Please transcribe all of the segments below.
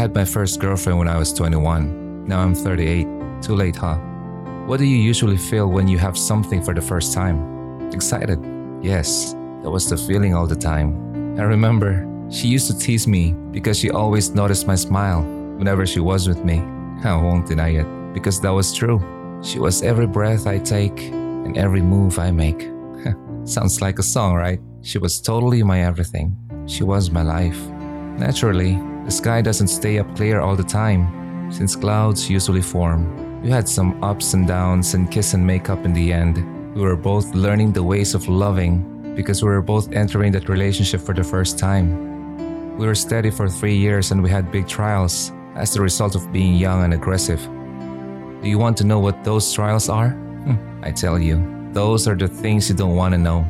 had my first girlfriend when I was 21. Now I'm 38. Too late, huh? What do you usually feel when you have something for the first time? Excited. Yes, that was the feeling all the time. I remember she used to tease me because she always noticed my smile whenever she was with me. I won't deny it because that was true. She was every breath I take and every move I make. Sounds like a song, right? She was totally my everything. She was my life. Naturally, the sky doesn't stay up clear all the time, since clouds usually form. We had some ups and downs and kiss and make up in the end. We were both learning the ways of loving because we were both entering that relationship for the first time. We were steady for three years and we had big trials as the result of being young and aggressive. Do you want to know what those trials are? Hmm, I tell you, those are the things you don't want to know.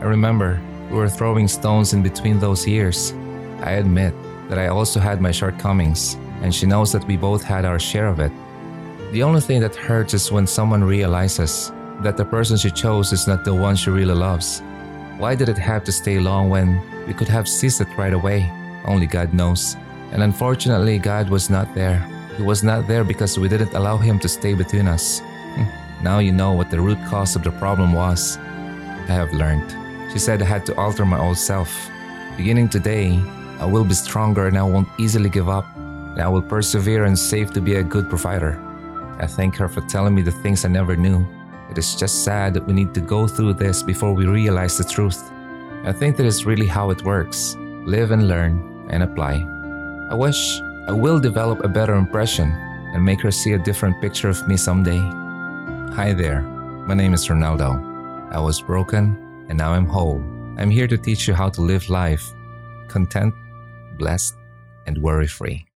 I remember we were throwing stones in between those years. I admit that I also had my shortcomings, and she knows that we both had our share of it. The only thing that hurts is when someone realizes that the person she chose is not the one she really loves. Why did it have to stay long when we could have ceased it right away? Only God knows. And unfortunately, God was not there. He was not there because we didn't allow Him to stay between us. Hmm. now you know what the root cause of the problem was. I have learned. She said I had to alter my old self. Beginning today, I will be stronger and I won't easily give up. And I will persevere and save to be a good provider. I thank her for telling me the things I never knew. It is just sad that we need to go through this before we realize the truth. I think that is really how it works live and learn and apply. I wish I will develop a better impression and make her see a different picture of me someday. Hi there, my name is Ronaldo. I was broken and now I'm whole. I'm here to teach you how to live life content, blessed, and worry free.